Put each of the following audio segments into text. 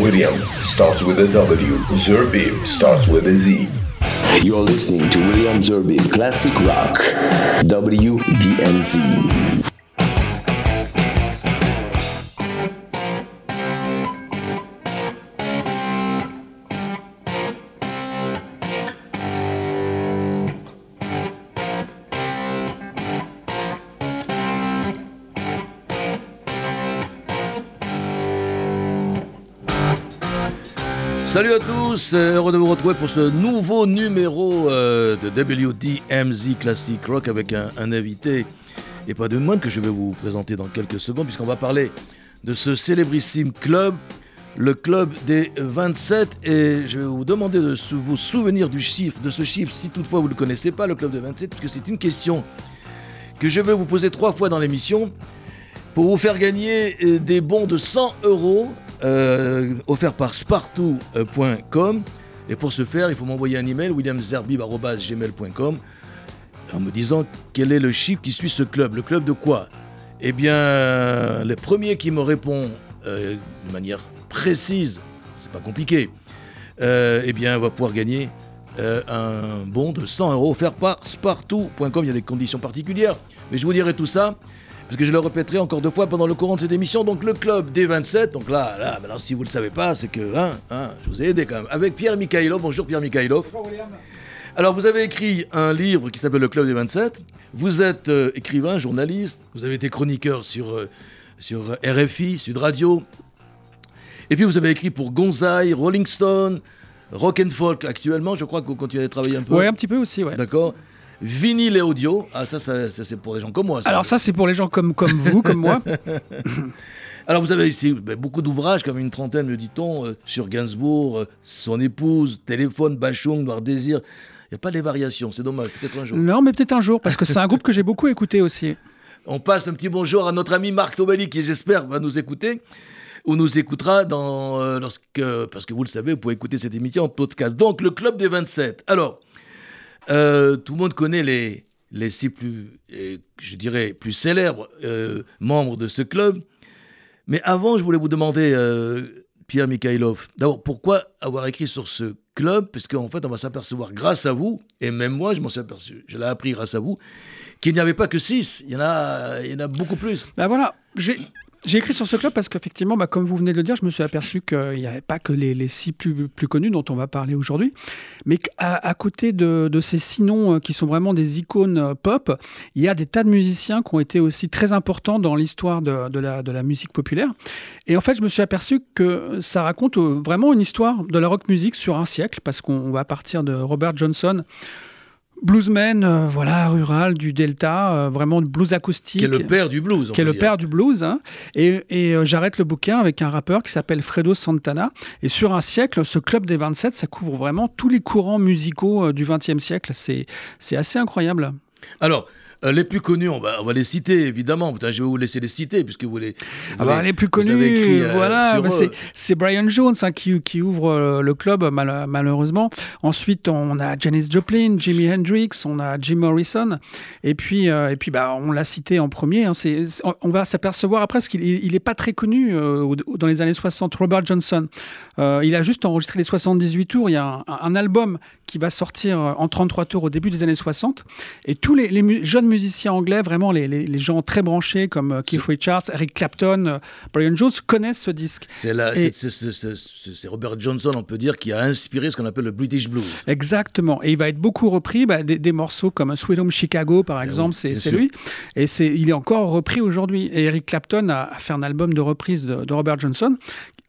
William starts with a W. Zerbib starts with a Z. You're listening to William Zerbib Classic Rock, WDMZ. Salut à tous, euh, heureux de vous retrouver pour ce nouveau numéro euh, de WDMZ Classic Rock avec un, invité et pas de moins que je vais vous présenter dans quelques secondes puisqu'on va parler de ce célébrissime club, le club des 27 et je vais vous demander de vous souvenir du chiffre, de ce chiffre si toutefois vous ne le connaissez pas, le club des 27, puisque c'est une question que je vais vous poser trois fois dans l'émission pour vous faire gagner euh, des bons de 100 euros euh, offert par spartou.com. Et pour ce faire, il faut m'envoyer un email williamzerbib.gmail.com en me disant quel est le chiffre qui suit ce club. Le club de quoi? Eh bien, le premier qui me répond euh, de manière précise, c'est pas compliqué, euh, eh bien, va pouvoir gagner un bon de 100 euros offert par spartou.com. Il y a des conditions particulières, mais je vous dirai tout ça parce que je le répéterai encore deux fois pendant le courant de cette émission. Donc le club des 27, donc là, là maintenant, si vous ne le savez pas, c'est que hein, hein, je vous ai aidé quand même. Avec Pierre Mikhailov. Bonjour Pierre Mikhailov. Bonjour William. Alors vous avez écrit un livre qui s'appelle Le Club des 27. Vous êtes euh, écrivain, journaliste. Vous avez été chroniqueur sur, euh, sur RFI, Sud Radio. Et puis vous avez écrit pour Gonzaï, Rolling Stone, Rock and Folk actuellement. Je crois que vous continuez à travailler un peu. Oui, un petit peu aussi, ouais. D'accord vinyle et audio. Ah, ça, ça, c'est pour les gens comme moi. Alors, ça, c'est pour les gens comme, comme vous, comme moi. Alors, vous avez ici ben, beaucoup d'ouvrages, comme une trentaine, me dit-on, euh, sur Gainsbourg, euh, son épouse, Téléphone, Bachung, Noir Désir. Il n'y a pas les variations, c'est dommage, peut-être un jour. Non, mais peut-être un jour, parce que c'est un groupe que j'ai beaucoup écouté aussi. On passe un petit bonjour à notre ami Marc Tobali, qui j'espère va nous écouter ou nous écoutera dans, euh, lorsque, parce que vous le savez, vous pouvez écouter cette émission en podcast. Donc, le Club des 27. Alors, euh, tout le monde connaît les, les six plus, je dirais, plus célèbres euh, membres de ce club. Mais avant, je voulais vous demander, euh, Pierre Mikhailov, d'abord, pourquoi avoir écrit sur ce club? Parce qu'en fait, on va s'apercevoir grâce à vous, et même moi, je m'en suis aperçu, je l'ai appris grâce à vous, qu'il n'y avait pas que six, il y en a, il y en a beaucoup plus. Ben voilà, j'ai j'ai écrit sur ce club parce qu'effectivement, bah, comme vous venez de le dire, je me suis aperçu qu'il n'y avait pas que les, six plus, connus dont on va parler aujourd'hui, mais qu'à à côté de, ces six noms euh, qui sont vraiment des icônes euh, pop, il y a des tas de musiciens qui ont été aussi très importants dans l'histoire de, de, la, de, la, musique populaire. Et en fait, je me suis aperçu que ça raconte euh, vraiment une histoire de la rock music sur un siècle, parce qu'on va partir de Robert Johnson bluesman, euh, voilà, rural du Delta, euh, vraiment de blues acoustique. Qui est le père du blues. Qui est le père du blues. Hein. Et, euh, j'arrête le bouquin avec un rappeur qui s'appelle Fredo Santana. Et sur un siècle, ce club des 27, ça couvre vraiment tous les courants musicaux du 20e siècle. C'est assez incroyable. Alors, euh, les plus connus, on va, on va les citer évidemment. Putain, je vais vous laisser les citer puisque vous les. ah bah, les plus connus, euh, voilà, bah, c'est Brian Jones hein, qui, qui, ouvre euh, le club malheureusement. Ensuite, on a Janis Joplin, Jimi Hendrix, on a Jim Morrison, et puis et puis bah on l'a cité en premier. Hein, on va s'apercevoir après parce qu'il il est pas très connu dans les années 60. Robert Johnson, il a juste enregistré les 78 tours. Il y a un, album qui va sortir en 33 tours au début des années 60, et tous les, les jeunes musiciens anglais, vraiment les, les, gens très branchés comme euh, Keith Richards, Eric Clapton, euh, Brian Jones connaissent ce disque. C'est Robert Johnson, on peut dire, qui a inspiré ce qu'on appelle le British Blues. Exactement. Et il va être beaucoup repris, bah, des, morceaux comme Sweet Home Chicago, par eh exemple, c'est lui. Et il est encore repris aujourd'hui. Et Eric Clapton a, fait un album de reprise de Robert Johnson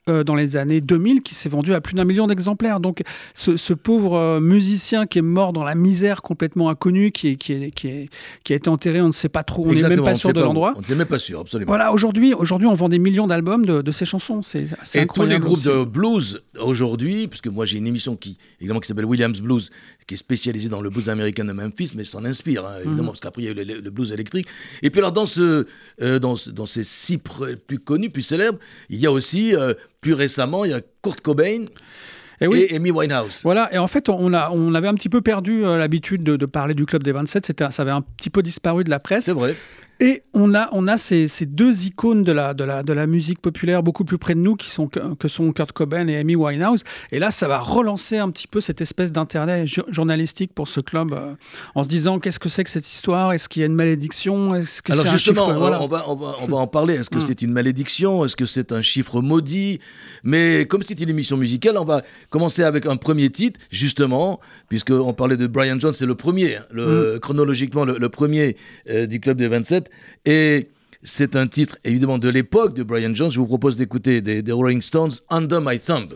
euh, dans les années 2000 qui s'est vendu à plus d'un million d'exemplaires. Donc ce, pauvre euh, musicien qui est mort dans la misère complètement inconnue, qui, est, qui, est, qui, est, qui a été enterré, on ne sait pas trop, on n'est même pas sûr de l'endroit. On n'est même pas sûr, absolument. Voilà, aujourd'hui, aujourd'hui on vend des millions d'albums de, de, ces chansons. C'est Et tous les groupes de blues aujourd'hui, puisque moi j'ai une émission qui, évidemment, qui s'appelle Williams Blues, qui est spécialisée dans le blues américain de Memphis, mais s'en inspire, hein, évidemment, mhm. parce qu'après il y a eu le, blues électrique. Et puis alors dans, ce, euh, dans, dans, ces six plus connus, plus célèbres, il y a aussi plus récemment, il y a Kurt Cobain. Et, oui. et Amy Winehouse. Voilà, et en fait, on, a, on avait un petit peu perdu euh, l'habitude de, parler du Club des 27, ça avait un petit peu disparu de la presse. C'est vrai. Et on a, on a ces, ces, deux icônes de la, de, la, de la musique populaire beaucoup plus près de nous, qui sont, que sont Kurt Cobain et Amy Winehouse. Et là, ça va relancer un petit peu cette espèce d'intérêt journalistique pour ce club, euh, en se disant qu'est-ce que c'est que cette histoire? Est-ce qu'il y a une malédiction? Est-ce que Alors justement, on, va, on, va, on, va, en parler. Est-ce que mm. c'est une malédiction? Est-ce que c'est un chiffre maudit? Mais comme c'est une émission musicale, on va commencer avec un premier titre, justement, puisqu'on parlait de Brian Jones, c'est le premier, hein, le, mm. chronologiquement le, premier euh, du club des 27. Et c'est un titre évidemment de l'époque de Brian Jones. Je vous propose d'écouter des, Rolling Stones, Under My Thumb.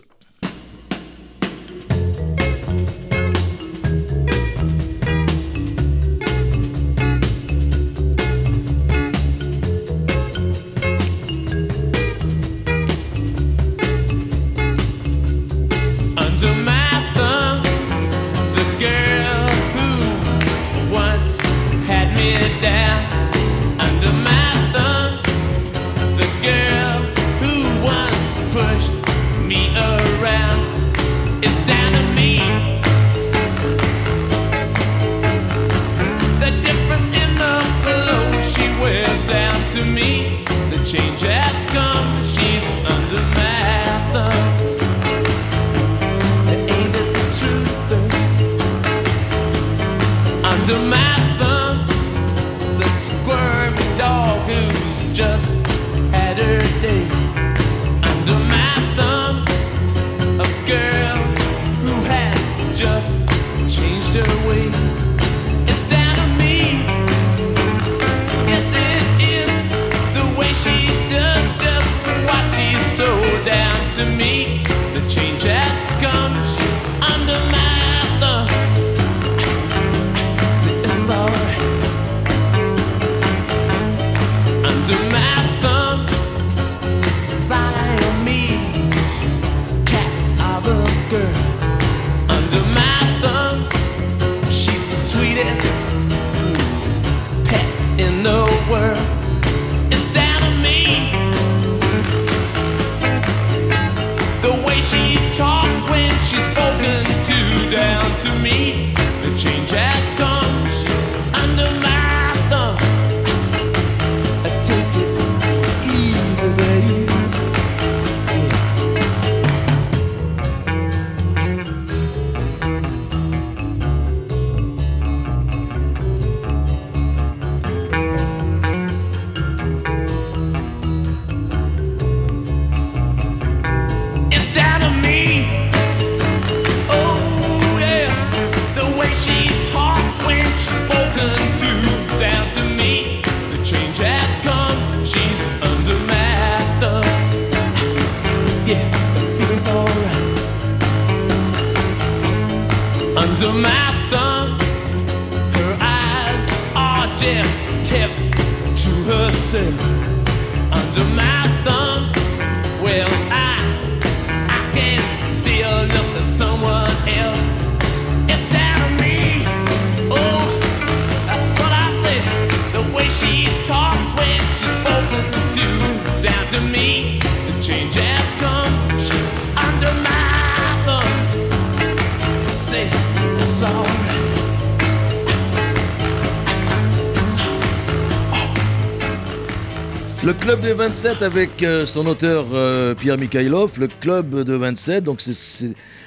Des 27 avec euh, son auteur euh, Pierre Mikhailov, le club de 27, donc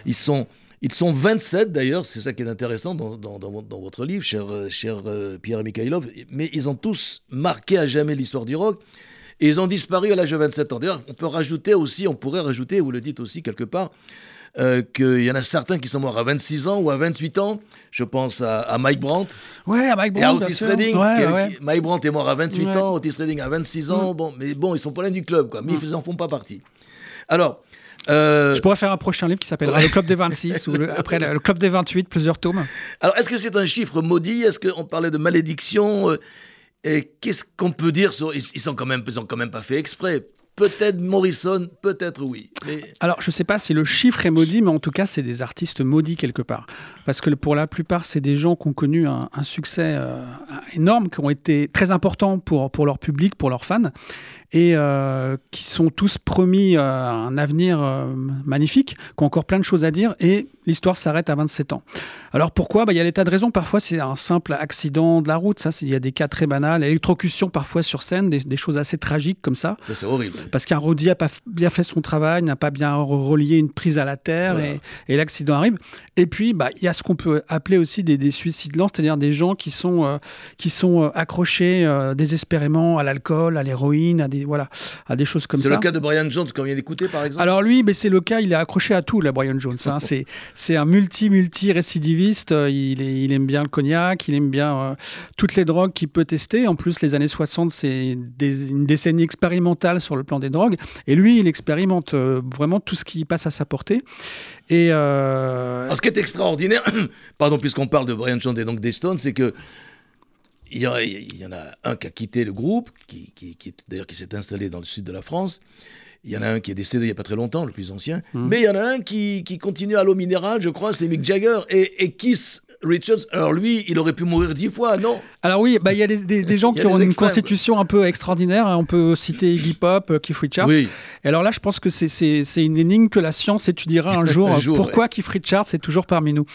ils, sont, ils sont 27 d'ailleurs, c'est ça qui est intéressant dans, dans, votre livre, cher, euh, cher Pierre Mikhailov, mais ils ont tous marqué à jamais l'histoire du rock. Et ils ont disparu à l'âge de 27 ans. D'ailleurs, on peut rajouter aussi, on pourrait rajouter, vous le dites aussi quelque part, euh, qu'il y en a certains qui sont morts à 26 ans ou à 28 ans. Je pense à, Mike Brandt. Ouais, à Mike Brandt. Et à Otis Redding. Mike Brandt est mort à 28 ans, Otis Redding à 26 ans. Mm. Bon, mais bon, ils sont pas loin du club, quoi. Mais mm. ils n'en font pas partie. Alors. Euh, Je pourrais faire un prochain livre qui s'appellera Le Club des 26 ou après le Club des 28, plusieurs tomes. Alors, est-ce que c'est un chiffre maudit? Est-ce qu'on parlait de malédiction? Euh, Et qu'est-ce qu'on peut dire sur... Ils, sont quand même, ils quand même pas fait exprès. Peut-être Morrison, peut-être oui. Alors, je ne sais pas si le chiffre est maudit, mais en tout cas, c'est des artistes maudits quelque part. Parce que pour la plupart, c'est des gens qui ont connu un, succès euh, énorme, qui ont été très importants pour, pour leur public, pour leurs fans. Et qui sont tous promis un avenir magnifique, qui ont encore plein de choses à dire, et l'histoire s'arrête à 27 ans. Alors pourquoi? Bah, Il y a des tas de raisons. Parfois, c'est un simple accident de la route. Ça, il y a des cas très banals. Électrocution parfois sur scène, des, choses assez tragiques comme ça. Ça, c'est horrible. Parce qu'un Rodi n'a pas bien fait son travail, n'a pas bien relié une prise à la terre et, l'accident arrive. Et puis, bah, il y a ce qu'on peut appeler aussi des, suicides lents, c'est-à-dire des gens qui sont, euh, qui sont euh, accrochés euh, désespérément à l'alcool, à l'héroïne, à des, voilà, à des choses comme ça. C'est le cas de Brian Jones qu'on vient d'écouter, par exemple Alors lui, mais c'est le cas, il est accroché à tout, là, Brian Jones. Hein. c'est un multi-multi-récidiviste. Il, il aime bien le cognac, il aime bien toutes les drogues qu'il peut tester. En plus, les années 60, c'est une décennie expérimentale sur le plan des drogues. Et lui, il expérimente vraiment tout ce qui passe à sa portée. Et euh... ce qui est extraordinaire, pardon, puisqu'on parle de Brian Jones et donc des Stones, c'est que il y, en a un qui a quitté le groupe, qui, qui, d'ailleurs qui s'est installé dans le sud de la France. Il y en a un qui est décédé il n'y a pas très longtemps, le plus ancien. Mmh. Mais il y en a un qui, continue à l'eau minérale, je crois, c'est Mick Jagger. Et, et Kiss Richards, alors lui, il aurait pu mourir dix fois, non? Alors oui, bah, il y a des, gens qui ont une constitution un peu extraordinaire. Hein. On peut citer Iggy Pop, euh, Keith Richards. Oui. Et alors là, je pense que c'est une énigme que la science étudiera un jour. pourquoi Keith Richards est toujours parmi nous?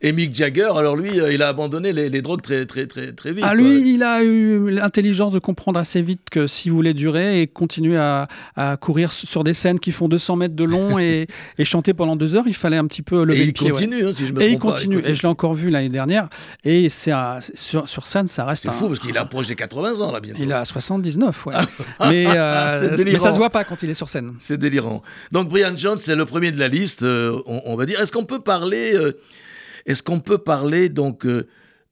Et Mick Jagger, alors lui, euh, il a abandonné les, drogues très, très, très, très vite. Ah, lui, il a eu l'intelligence de comprendre assez vite que s'il voulait durer et continuer à, courir sur des scènes qui font 200 mètres de long et, chanter pendant deux heures, il fallait un petit peu lever et le pied. Continue, hein, si je me et il continue, et je l'ai encore vu l'année dernière. Et c'est sur, sur, scène, ça reste. C'est fou parce qu'il approche des 80 ans là bientôt. Il a 79, ouais. mais, euh, mais ça se voit pas quand il est sur scène. C'est délirant. Donc Brian Jones, c'est le premier de la liste, euh, on, va dire. Est-ce qu'on peut parler est-ce qu'on peut parler donc euh,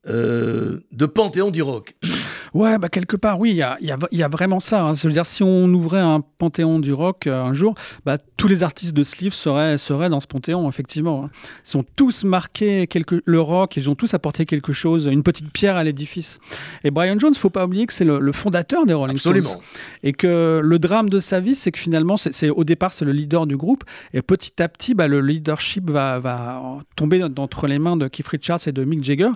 euh, de panthéon du rock Ouais, bah quelque part, oui, il y a, y a, vraiment ça. Hein. Je veux dire, si on ouvrait un panthéon du rock euh, un jour, bah, tous les artistes de ce livre seraient, seraient dans ce panthéon, effectivement. Hein. Ils ont tous marqué quelque, le rock, ils ont tous apporté quelque chose, une petite pierre à l'édifice. Et Brian Jones, faut pas oublier que c'est le, fondateur des Rolling Absolument. Stones. Et que le drame de sa vie, c'est que finalement, c'est, au départ, c'est le leader du groupe. Et petit à petit, bah, le leadership va, va tomber entre les mains de Keith Richards et de Mick Jagger.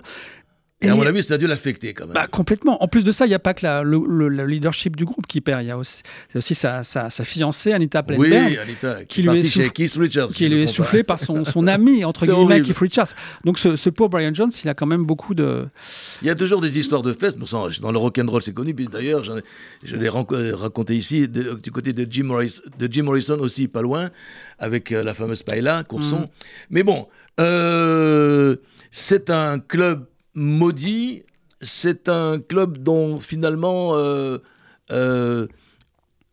Et, à mon avis, ça a dû l'affecter quand même. Bah, complètement. En plus de ça, il n'y a pas que la, le, leadership du groupe qui perd. Il y a aussi, aussi sa, sa, fiancée, Anita Plenberg, oui, Anita, qui, lui est chez Keith Richards, qui lui est soufflée par son, son ami, entre guillemets, Keith Richards. Donc ce, ce, pauvre Brian Jones, il a quand même beaucoup de... Il y a toujours des histoires de fesses. Dans le rock'n'roll, c'est connu. D'ailleurs, je l'ai raconté ici, du côté de Jim, Morrison, de Jim Morrison aussi, pas loin, avec euh, la fameuse Paella, Courson. Mm. Mais bon, euh, c'est un club maudit, c'est un club dont finalement euh, euh,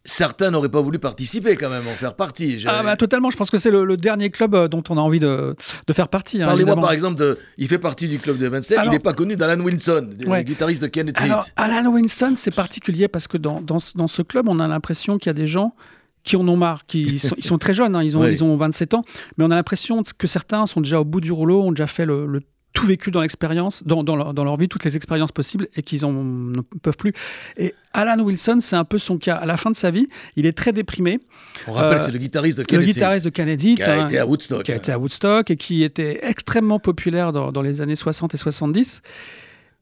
certains n'auraient pas voulu participer quand même, en faire partie. Ah bah totalement, je pense que c'est le, dernier club euh, dont on a envie de, faire partie. Hein, Parlez-moi par exemple de... Il fait partie du club de 27, il n'est pas connu d'Alan Wilson, le guitariste de Kenneth Alors, Alan Wilson, c'est particulier parce que dans, dans, ce club, on a l'impression qu'il y a des gens qui en ont marre, qui sont, ils sont très jeunes, hein, ils, ont, ils ont 27 ans, mais on a l'impression que certains sont déjà au bout du rouleau, ont déjà fait le, le tout vécu dans l'expérience, dans, dans, leur, vie, toutes les expériences possibles et qu'ils ne peuvent plus. Et Alan Wilson, c'est un peu son cas. À la fin de sa vie, il est très déprimé. On rappelle que c'est le guitariste de Kennedy. Le guitariste de Kennedy. Qui a été à Woodstock. Qui a été à Woodstock et qui était extrêmement populaire dans, dans les années 60 et 70.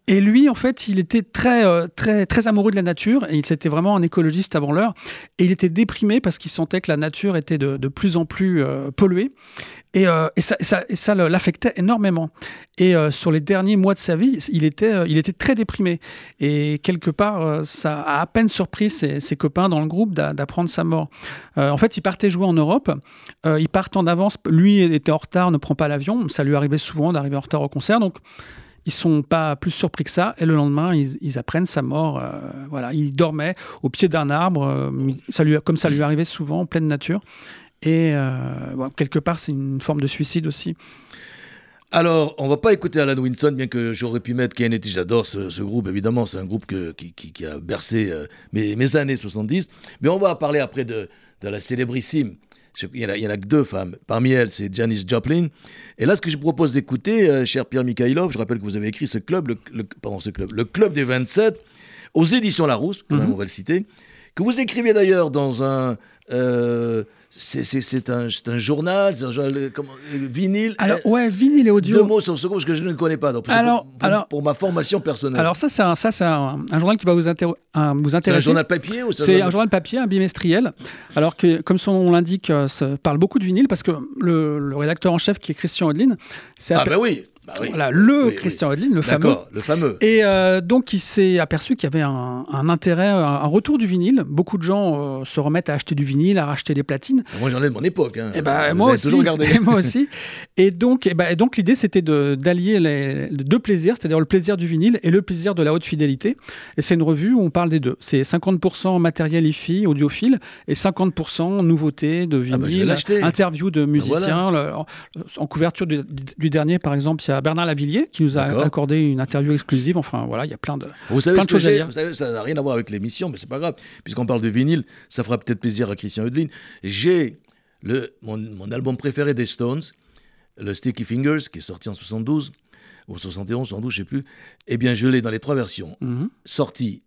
Et lui, en fait, il était très, euh, très, très amoureux de la nature et il était vraiment un écologiste avant l'heure. Et il était déprimé parce qu'il sentait que la nature était de, plus en plus euh, polluée. Et, euh, ça, l'affectait énormément. Et sur les derniers mois de sa vie, il était, il était très déprimé. Et quelque part, ça a à peine surpris ses, copains dans le groupe d'apprendre sa mort. en fait, il partait jouer en Europe. il partent en avance. Lui était en retard, ne prend pas l'avion. Ça lui arrivait souvent d'arriver en retard au concert. Donc, ils sont pas plus surpris que ça. Et le lendemain, ils, apprennent sa mort. Euh, voilà, il dormait au pied d'un arbre, euh, ça lui, comme ça lui arrivait souvent en pleine nature. Et euh, quelque part, c'est une forme de suicide aussi. Alors, on va pas écouter Alan Winson, bien que j'aurais pu mettre Kennedy. J'adore ce, groupe, évidemment. C'est un groupe qui, a bercé mes, années 70. Mais on va parler après de, de la célébrissime il y, en a, que deux femmes. Parmi elles, c'est Janis Joplin. Et là, ce que je propose d'écouter, euh, cher Pierre Mikhailov, je rappelle que vous avez écrit ce club, le, pardon, ce club, le club des 27, aux éditions Larousse, quand même, mhm. on va le citer, que vous écrivez d'ailleurs dans un. Euh, c'est un, un, journal, c'est un journal comment, vinyle. Alors, ouais, vinyle et audio. Deux mots sur ce parce que je ne le connais pas. Donc, alors, pour, pour, alors, pour, ma formation personnelle. Alors, ça, c'est un, ça, un, un, journal qui va vous, vous intéresser. C'est un journal papier ou C'est un journal papier, un bimestriel. Alors que, comme son nom l'indique, ça parle beaucoup de vinyle parce que le, le rédacteur en chef, qui est Christian Odlin, c'est. Ah, ben oui! Bah voilà, le Christian oui. le fameux. le fameux. Et euh, donc, il s'est aperçu qu'il y avait un, intérêt, un, retour du vinyle. Beaucoup de gens euh, se remettent à acheter du vinyle, à racheter des platines. Moi, j'en ai de mon époque. Hein. Et eh bah, moi, aussi, et moi aussi. Et donc, et bah, donc l'idée, c'était d'allier les deux plaisirs, c'est-à-dire le plaisir du vinyle et le plaisir de la haute fidélité. Et c'est une revue où on parle des deux. C'est 50% matériel hi-fi, audiophile, et 50% nouveautés de ah bah, vinyle, interviews de musiciens. en couverture du, du dernier, par exemple, il y a Bernard Lavillier qui nous a accordé une interview exclusive. Enfin, voilà, il y a plein de, vous savez plein de choses à dire. Vous savez, ça n'a rien à voir avec l'émission, mais c'est pas grave. Puisqu'on parle de vinyle, ça fera peut-être plaisir à Christian Hudlin. J'ai le, mon, mon, album préféré des Stones, le Sticky Fingers, qui est sorti en 72 ou 71, 72, je sais plus. Eh bien, je l'ai dans les trois versions. Mhm. Sortie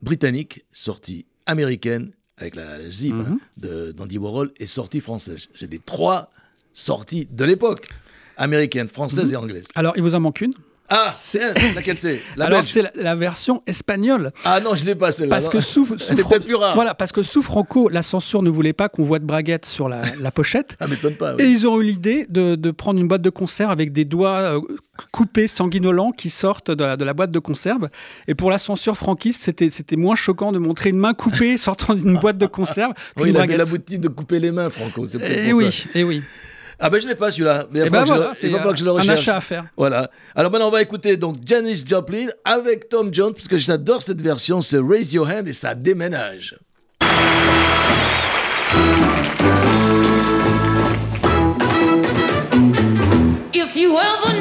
britannique, sortie américaine, avec la zip mhm. d'Andy Warhol, et sortie française. J'ai les trois sorties de l'époque américaine, française mhm. et anglaise. Alors, il vous en manque une? Ah, c'est laquelle c'est? La Alors c'est la, version espagnole. Ah non, je l'ai pas celle-là. Parce que sous, plus rare. Voilà, parce que sous Franco, la censure ne voulait pas qu'on voit de braguette sur la, pochette. ah m'étonne pas. Et ils ont eu l'idée de, prendre une boîte de conserve avec des doigts euh, coupés sanguinolents qui sortent de la, boîte de conserve. Et pour la censure franquiste, c'était c'était moins choquant de montrer une main coupée sortant d'une boîte de conserve. oui, il avait boutique de couper les mains, Franco. Et eh oui, et eh oui. Ah ben je l'ai pas celui-là. il va falloir que je le recherche. Un achat à faire. Voilà. Alors maintenant on va écouter donc Janis Joplin avec Tom Jones parce que j'adore cette version, c'est Raise Your Hand et ça déménage. If you ever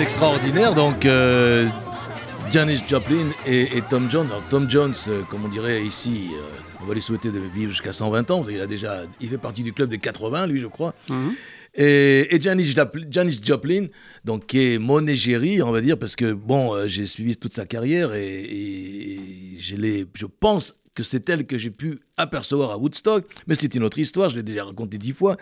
extraordinaires, donc euh, Janis Joplin et, Tom Jones. Alors, Tom Jones, euh, comme on dirait ici, euh, on va lui souhaiter de vivre jusqu'à 120 ans. Il a déjà, il fait partie du club des 80, lui, je crois. Mhm. Et, et Janis, Joplin, donc qui est mon égérie, on va dire, parce que bon, j'ai suivi toute sa carrière et, et je, je pense que c'est elle que j'ai pu apercevoir à Woodstock, mais c'est une autre histoire, je l'ai déjà raconté dix fois.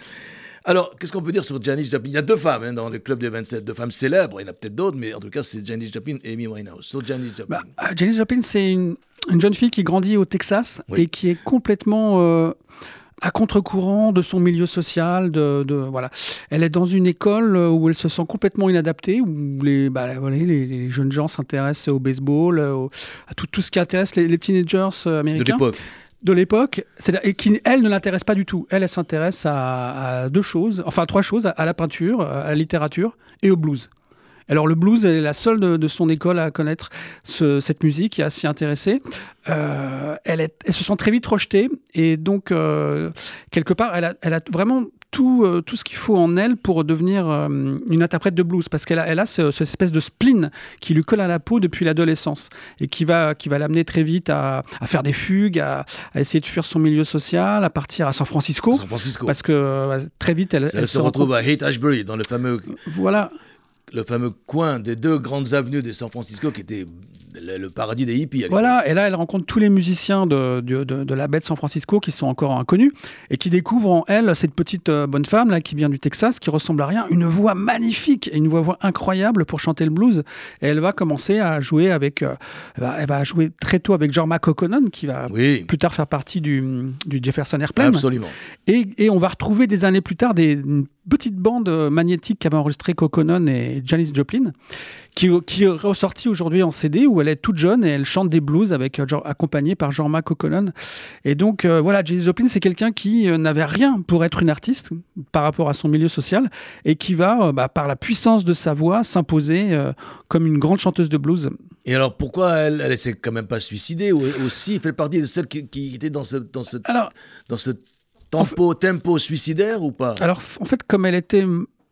Alors, qu'est-ce qu'on peut dire sur Janis Joplin? Il y a deux femmes hein, dans le club des 27, deux femmes célèbres. Il y en a peut-être d'autres, mais en tout cas, c'est Janis Joplin et Amy Winehouse. Sur Janis Joplin. Bah, Janis Joplin, c'est une, jeune fille qui grandit au Texas et qui est complètement euh, à contre-courant de son milieu social. De, voilà. Elle est dans une école euh, où elle se sent complètement inadaptée, où les, bah, les, jeunes gens s'intéressent au baseball, à tout, tout ce qui intéresse les, teenagers américains. De l'époque de l'époque, et qui, elle, ne l'intéresse pas du tout. Elle, elle s'intéresse à, deux choses, enfin trois choses, à la peinture, à la littérature et au blues. Alors le blues, elle est la seule de, son école à connaître cette musique et à s'y intéresser. Euh, elle, se sent très vite rejetée et donc euh, quelque part, elle a vraiment tout, euh, tout ce qu'il faut en elle pour devenir euh, une interprète de blues, parce qu'elle a, elle a ce, cette espèce de spleen qui lui colle à la peau depuis l'adolescence et qui va, qui va l'amener très vite à, à, faire des fugues, à, à, essayer de fuir son milieu social, à partir à San Francisco, San Francisco. parce que euh, très vite elle, elle, se, retrouve à Haight Ashbury dans le fameux voilà le fameux coin des deux grandes avenues de San Francisco qui était le, paradis des hippies. Voilà, et là, elle rencontre tous les musiciens de, de, de, la baie de San Francisco qui sont encore inconnus et qui découvrent en elle cette petite euh, bonne femme là, qui vient du Texas, qui ressemble à rien, une voix magnifique et une voix, incroyable pour chanter le blues. Et elle va commencer à jouer avec, euh, elle, va, jouer très tôt avec Jorma O'Connor, qui va plus tard faire partie du, du Jefferson Airplane. Absolument. Et, et, on va retrouver des années plus tard des, petite bande magnétique qu'avaient enregistré Coconon et Janis Joplin, qui, qui est ressortie aujourd'hui en CD où elle est toute jeune et elle chante des blues avec euh, accompagnée par Jean-Marc Coconon. Et donc euh, voilà, Janis Joplin, c'est quelqu'un qui euh, n'avait rien pour être une artiste par rapport à son milieu social et qui va, bah, par la puissance de sa voix, s'imposer comme une grande chanteuse de blues. Et alors pourquoi elle, elle s'est quand même pas suicidée ou aussi fait partie de celles qui, qui étaient dans ce, dans ce, alors, dans ce tempo, tempo suicidaire ou pas? Alors, en fait, comme elle était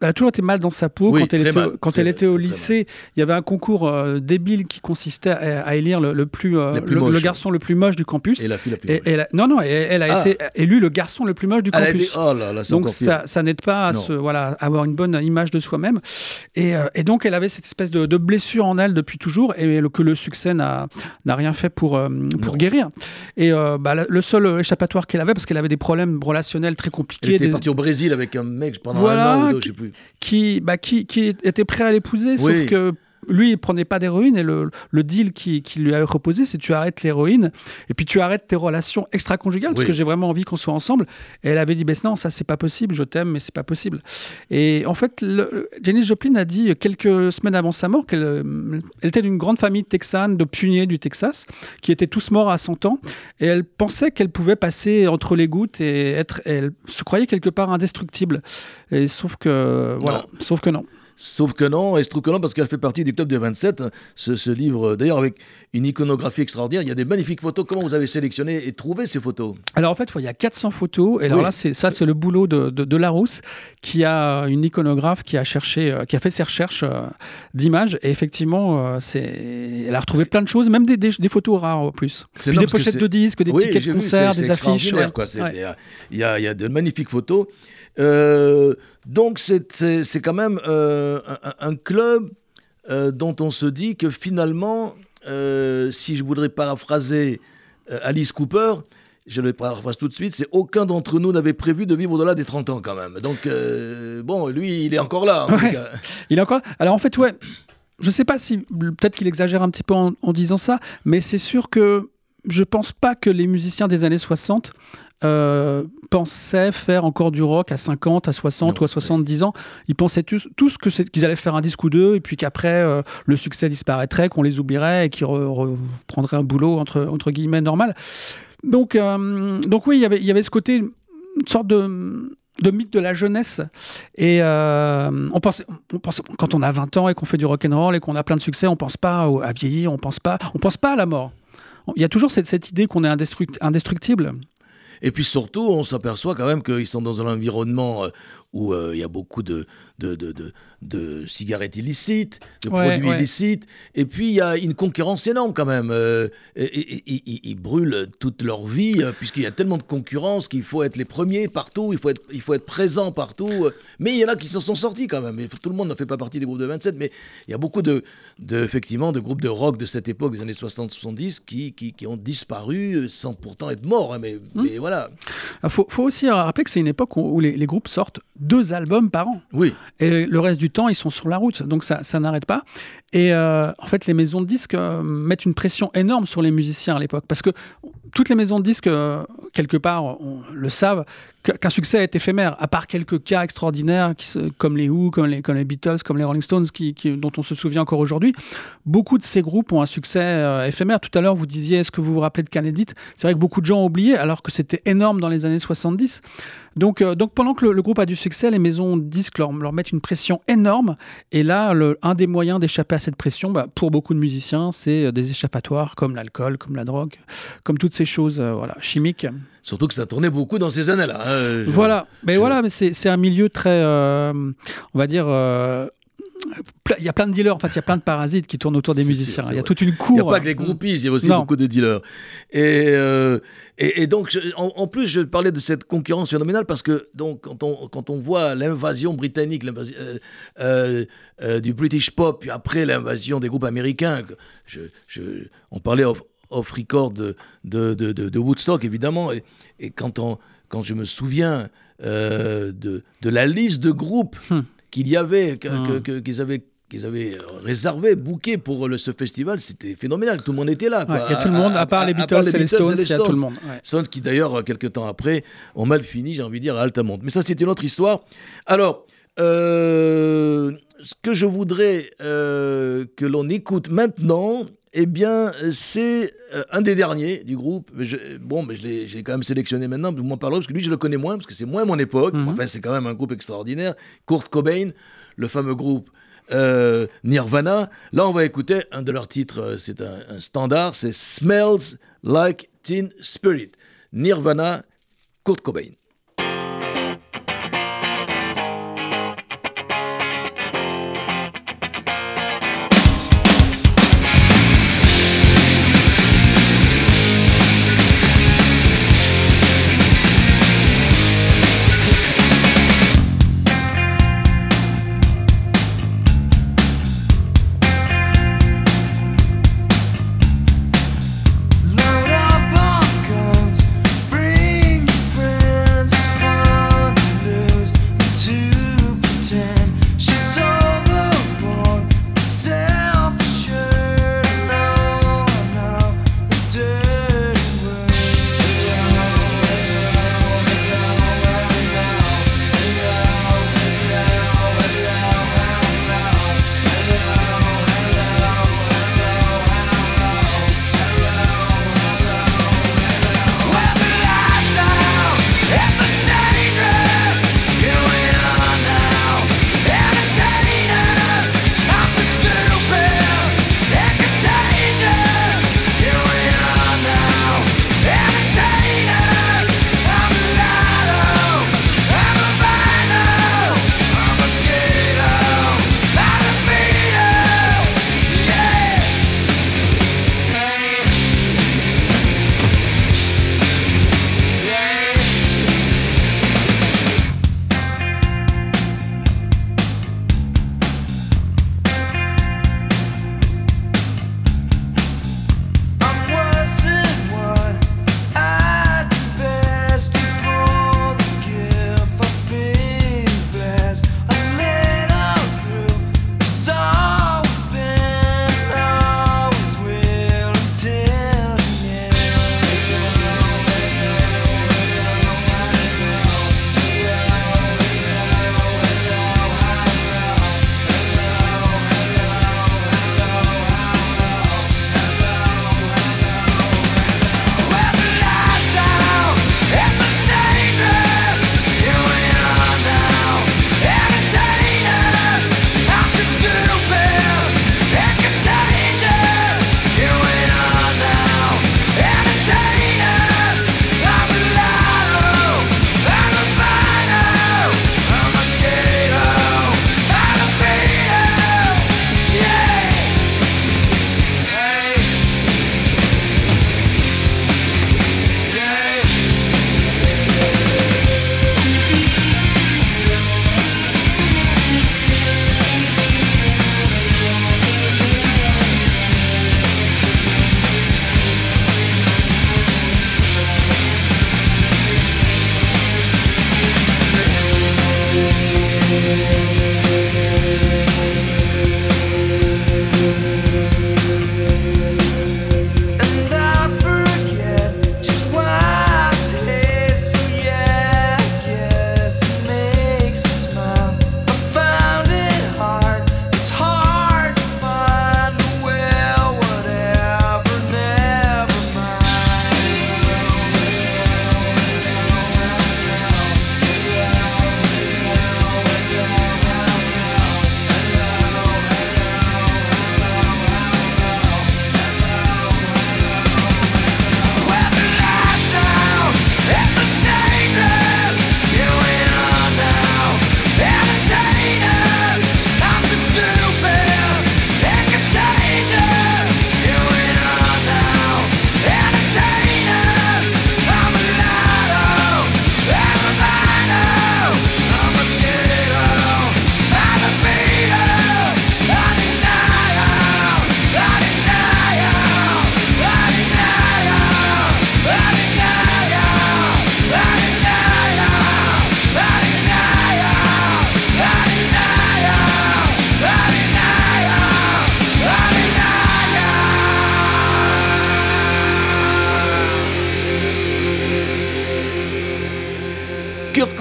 elle a toujours été mal dans sa peau. quand elle était, quand elle était au lycée, il y avait un concours euh, débile qui consistait à, élire le, plus, euh, le, garçon le plus moche du campus. Et la fille la plus moche. non, non, elle, a ah. été élue le garçon le plus moche du campus. oh là, là, donc ça, ça n'aide pas à se, voilà, avoir une bonne image de soi-même. Et, euh, et, donc elle avait cette espèce de, blessure en elle depuis toujours et que le succès n'a rien fait pour, pour guérir. Et bah, le seul échappatoire qu'elle avait, parce qu'elle avait des problèmes relationnels très compliqués. Elle était partie au Brésil avec un mec pendant un an ou deux, je sais plus qui, bah, qui, qui était prêt à l'épouser, sauf que lui, il prenait pas d'héroïne et le, le deal qui, qui, lui avait proposé, c'est tu arrêtes l'héroïne et puis tu arrêtes tes relations extra-conjugales parce que j'ai vraiment envie qu'on soit ensemble. Et elle avait dit, ben non, ça c'est pas possible, je t'aime, mais c'est pas possible. Et en fait, le, Janis Joplin a dit quelques semaines avant sa mort qu'elle elle était d'une grande famille texane de pionniers du Texas qui étaient tous morts à 100 ans et elle pensait qu'elle pouvait passer entre les gouttes et être, elle se croyait quelque part indestructible. Et sauf que, voilà, sauf que non. Sauf que non, et je trouve que non, parce qu'elle fait partie du club des 27. Ce, livre, d'ailleurs, avec une iconographie extraordinaire, il y a des magnifiques photos. Comment vous avez sélectionné et trouvé ces photos Alors en fait, il y a 400 photos. Et alors là, ça, c'est le boulot de, de, Larousse, qui a une iconographe qui a cherché, euh, qui a fait ses recherches euh, d'images. Et effectivement, euh, c'est, elle a retrouvé plein de choses, même des, des, photos rares en plus. Puis des pochettes de disques, des tickets de concert, des affiches. Il y, a, y a de magnifiques photos. Euh, donc c'est quand même euh, un, club euh, dont on se dit que finalement, si je voudrais paraphraser Alice Cooper, je le paraphrase tout de suite, c'est aucun d'entre nous n'avait prévu de vivre au-delà des 30 ans quand même. Donc, bon, lui, il est encore là. Il est encore Alors en fait, ouais, je sais pas si, peut-être qu'il exagère un petit peu en, en disant ça, mais c'est sûr que je pense pas que les musiciens des années 60 euh, pensaient faire encore du rock à 50, à 60 ou à 70 ans. Ils pensaient tous, tous que qu'ils allaient faire un disque ou deux et puis qu'après euh, le succès disparaîtrait, qu'on les oublierait et qu'ils reprendraient un boulot entre, entre guillemets normal. Donc, euh, donc oui, y il y avait ce côté, une sorte de de mythe de la jeunesse. Et on, pense, on pense, quand on a 20 ans et qu'on fait du rock and roll et qu'on a plein de succès, on pense pas à vieillir, on pense pas, on pense pas à la mort. Il y a toujours cette, cette idée qu'on est indestructible. Et puis surtout, on s'aperçoit quand même qu'ils sont dans un environnement euh, où euh, il y a beaucoup de, de, de, de, cigarettes illicites, de produits illicites. Et puis, il y a une concurrence énorme quand même. Euh, ils brûlent toute leur vie, euh, puisqu'il y a tellement de concurrence qu'il faut être les premiers partout, il faut être, il faut être présent partout. Mais il y en a qui s'en sont sortis quand même. tout le monde ne fait pas partie des groupes de 27, mais il y a beaucoup de, effectivement, de groupes de rock de cette époque, des années 60-70, qui, qui, qui, ont disparu sans pourtant être morts. Hein, mais, hmm. mais voilà. Il faut, faut, aussi rappeler que c'est une époque où, les, les groupes sortent deux albums par an. Oui. Et le reste du temps, ils sont sur la route. Donc ça, ça n'arrête pas. Et euh, en fait, les maisons de disques euh, mettent une pression énorme sur les musiciens à l'époque. Parce que toutes les maisons de disques, euh, quelque part, on le savent, qu'un succès est éphémère, à part quelques cas extraordinaires comme les Who, comme les, Beatles, comme les Rolling Stones, dont on se souvient encore aujourd'hui. Beaucoup de ces groupes ont un succès éphémère. Tout à l'heure, vous disiez, est-ce que vous vous rappelez de Kennedy C'est vrai que beaucoup de gens ont oublié, alors que c'était énorme dans les années 70. Donc, donc pendant que le, groupe a du succès, les maisons disques leur, mettent une pression énorme. Et là, un des moyens d'échapper à cette pression, bah, pour beaucoup de musiciens, c'est euh, des échappatoires comme l'alcool, comme la drogue, comme toutes ces choses euh, voilà, chimiques. Surtout que ça tournait beaucoup dans ces années-là. Hein, voilà, mais voilà, mais c'est un milieu très, on va dire, il y a plein de dealers, en fait, il y a plein de parasites qui tournent autour des musiciens. il y a toute une cour. Il n'y a pas que les groupies, il y a aussi beaucoup de dealers. Et, euh, et, donc, en, plus, je parlais de cette concurrence phénoménale parce que donc, quand, on, quand on voit l'invasion britannique euh, euh, du British pop, puis après l'invasion des groupes américains, je, je, on parlait off, record de, de, de, Woodstock, évidemment, et, et quand, on, quand je me souviens de, de la liste de groupes. Hmm qu'il y avait, hmm. qu'ils avaient qu'ils avaient réservé, booké pour le, ce festival, c'était phénoménal. Tout le monde était là. Il y a tout le monde, à, part les Beatles, et les Stones, il y a tout le monde. Stones qui d'ailleurs, quelques temps après, ont mal fini, j'ai envie de dire, à Altamont. Mais ça, c'était une autre histoire. Alors, euh, ce que je voudrais euh, que l'on écoute maintenant, eh bien, c'est euh, un des derniers du groupe. bon, mais je l'ai quand même sélectionné maintenant, vous m'en parlerez, parce que lui, je le connais moins, parce que c'est moins mon époque. Mhm. Enfin, c'est quand même un groupe extraordinaire. Kurt Cobain, le fameux groupe euh, Nirvana. Là, on va écouter un de leurs titres, c'est un, standard, c'est Smells Like Teen Spirit. Nirvana, Kurt Cobain.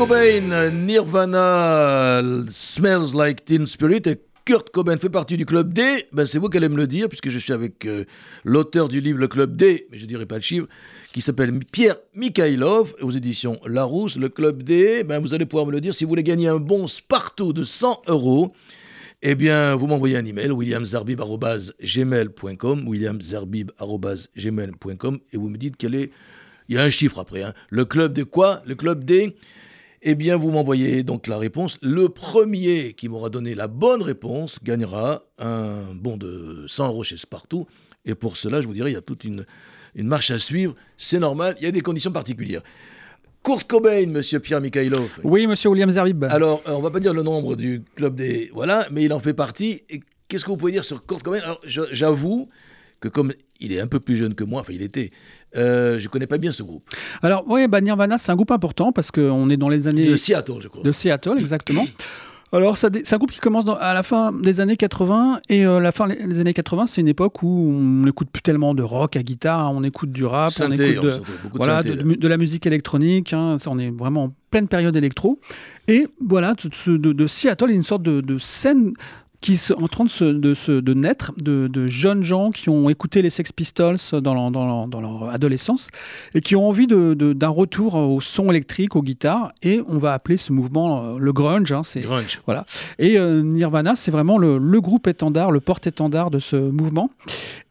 Cobain, Nirvana, Smells Like Teen Spirit et Kurt Cobain fait partie du club D, ben c'est vous qui allez me le dire, puisque je suis avec euh, l'auteur du livre Le Club D, mais je ne dirai pas le chiffre, qui s'appelle Pierre Mikhailov, aux éditions Larousse. Le Club D, ben vous allez pouvoir me le dire, si vous voulez gagner un bon Spartoo de 100 euros, eh bien, vous m'envoyez un email, williamzarbib.gmail.com, williamzarbib.gmail.com, et vous me dites quel est... Il y a un chiffre après, hein. Le club de quoi? Le club D eh bien, vous m'envoyez donc la réponse. Le premier qui m'aura donné la bonne réponse gagnera un bon de 100 euros chez Spartoo. Et pour cela, je vous dirais, il y a toute une, une marche à suivre. C'est normal, il y a des conditions particulières. Kurt Cobain, monsieur Pierre Mikhailov. Oui, monsieur William Zerbib. Alors, euh, on va pas dire le nombre du club des. Voilà, mais il en fait partie. Et qu'est-ce que vous pouvez dire sur Kurt Cobain? Alors, j'avoue que comme il est un peu plus jeune que moi, enfin, il était euh, je connais pas bien ce groupe. Alors, oui, bah, Nirvana, c'est un groupe important parce qu'on est dans les années. De Seattle, je crois. De Seattle, exactement. Alors, c'est un groupe qui commence à la fin des années 80, et euh, la fin des années 80, c'est une époque où on n'écoute plus tellement de rock à guitare, hein. on écoute du rap, on écoute de, voilà, de, la musique électronique, hein. on est vraiment en pleine période électro. Et voilà, de, de Seattle, il y a une sorte de, scène qui sont en train de, se, de, de naître, de, de, jeunes gens qui ont écouté les Sex Pistols dans leur, dans dans leur adolescence et qui ont envie d'un retour au son électrique, aux guitares. Et on va appeler ce mouvement euh, le grunge. Hein, grunge. Voilà. Et euh, Nirvana, c'est vraiment le, le, groupe étendard, le porte-étendard de ce mouvement.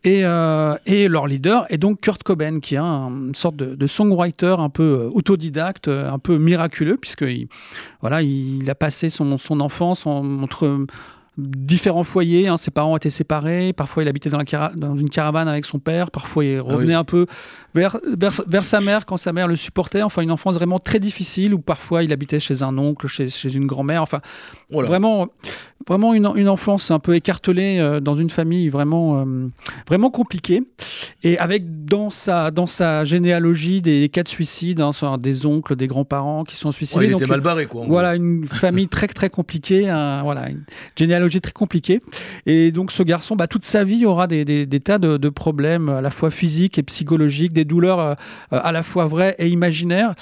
Et, euh, et, leur leader est donc Kurt Cobain, qui est une sorte de, de songwriter un peu autodidacte, un peu miraculeux, puisqu'il voilà, il a passé son, son enfance entre différents foyers. Hein. Ses parents étaient séparés. Parfois, il habitait dans, la dans, une caravane avec son père. Parfois, il revenait ah un peu vers, vers, sa mère quand sa mère le supportait. Enfin, une enfance vraiment très difficile où parfois il habitait chez un oncle, chez, chez une grand-mère. Enfin, vraiment, vraiment une, une, enfance un peu écartelée euh, dans une famille vraiment, euh, vraiment compliquée. Et avec dans sa, dans sa généalogie des, cas de suicide, hein, des oncles, des grands-parents qui sont suicidés. il était mal barré, quoi. Voilà, une famille très, très compliquée. voilà, une généalogie très compliquée. Et donc, ce garçon, bah, toute sa vie, aura des, tas de, problèmes, à la fois physiques et psychologiques, des douleurs euh, à la fois vraies et imaginaires,